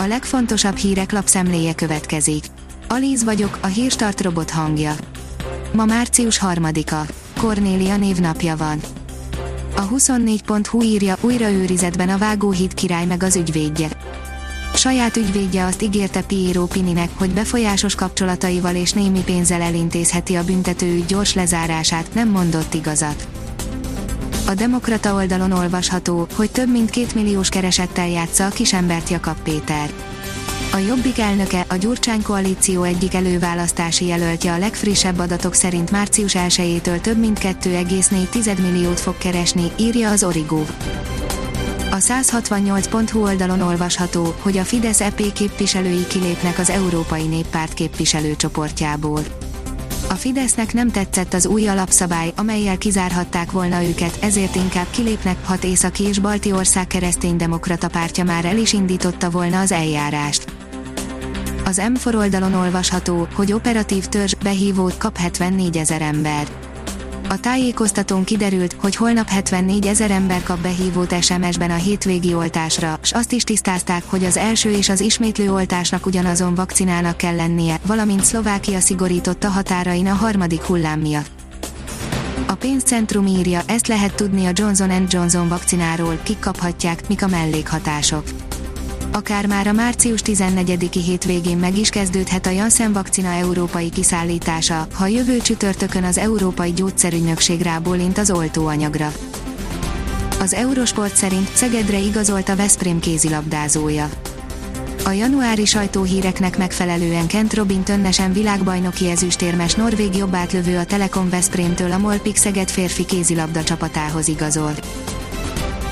A legfontosabb hírek lapszemléje következik. Alíz vagyok, a hírstart robot hangja. Ma március 3-a. Kornélia névnapja van. A 24.hu írja, újra őrizetben a vágóhíd király meg az ügyvédje. Saját ügyvédje azt ígérte Piero Pininek, hogy befolyásos kapcsolataival és némi pénzzel elintézheti a büntetőügy gyors lezárását, nem mondott igazat. A Demokrata oldalon olvasható, hogy több mint két milliós keresettel játsza a kisembert Jakab Péter. A Jobbik elnöke, a Gyurcsány koalíció egyik előválasztási jelöltje a legfrissebb adatok szerint március 1-től több mint 2,4 milliót fog keresni, írja az Origo. A 168.hu oldalon olvasható, hogy a Fidesz EP képviselői kilépnek az Európai Néppárt képviselőcsoportjából. A Fidesznek nem tetszett az új alapszabály, amelyel kizárhatták volna őket, ezért inkább kilépnek, hat északi és balti ország kereszténydemokrata pártja már el is indította volna az eljárást. Az M4 oldalon olvasható, hogy operatív törzs behívót kap 74 ezer ember. A tájékoztatón kiderült, hogy holnap 74 ezer ember kap behívót SMS-ben a hétvégi oltásra, s azt is tisztázták, hogy az első és az ismétlő oltásnak ugyanazon vakcinának kell lennie, valamint Szlovákia szigorította határain a harmadik hullám miatt. A pénzcentrum írja, ezt lehet tudni a Johnson Johnson vakcináról, kik kaphatják, mik a mellékhatások akár már a március 14-i hétvégén meg is kezdődhet a Janssen vakcina európai kiszállítása, ha jövő csütörtökön az Európai Gyógyszerügynökség rábólint az oltóanyagra. Az Eurosport szerint Szegedre igazolt a Veszprém kézilabdázója. A januári sajtóhíreknek megfelelően Kent Robin tönnesen világbajnoki ezüstérmes norvég jobbátlövő a Telekom Veszprémtől a Molpik Szeged férfi kézilabda csapatához igazol.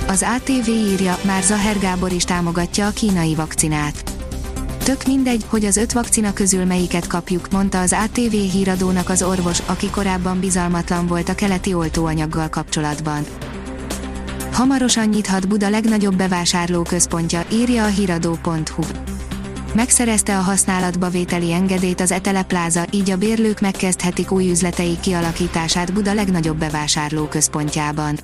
Az ATV írja, már Zaher Gábor is támogatja a kínai vakcinát. Tök mindegy, hogy az öt vakcina közül melyiket kapjuk, mondta az ATV híradónak az orvos, aki korábban bizalmatlan volt a keleti oltóanyaggal kapcsolatban. Hamarosan nyithat Buda legnagyobb bevásárlóközpontja, írja a hiradó.hu. Megszerezte a használatba vételi engedélyt az Etele Plaza, így a bérlők megkezdhetik új üzletei kialakítását Buda legnagyobb bevásárlóközpontjában.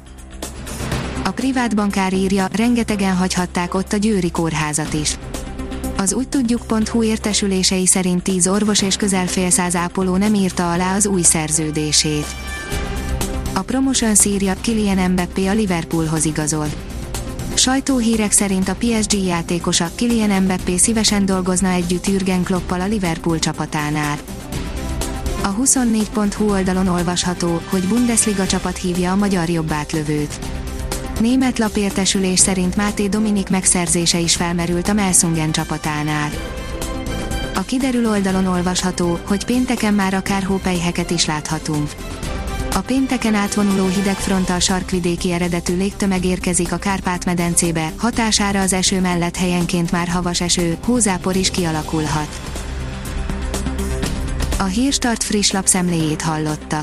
A privát bankár írja, rengetegen hagyhatták ott a Győri kórházat is. Az úgy tudjuk.hu értesülései szerint 10 orvos és közel fél száz ápoló nem írta alá az új szerződését. A Promotion szírja, Kylian Mbappé a Liverpoolhoz igazol. Sajtóhírek szerint a PSG játékosa Kylian Mbappé szívesen dolgozna együtt Jürgen Kloppal a Liverpool csapatánál. A 24.hu oldalon olvasható, hogy Bundesliga csapat hívja a magyar jobbátlövőt. Német lapértesülés szerint Máté Dominik megszerzése is felmerült a Melsungen csapatánál. A kiderül oldalon olvasható, hogy pénteken már akár hópelyheket is láthatunk. A pénteken átvonuló hideg fronttal sarkvidéki eredetű légtömeg érkezik a Kárpát-medencébe, hatására az eső mellett helyenként már havas eső, hózápor is kialakulhat. A Hírstart friss lapszemléjét hallotta.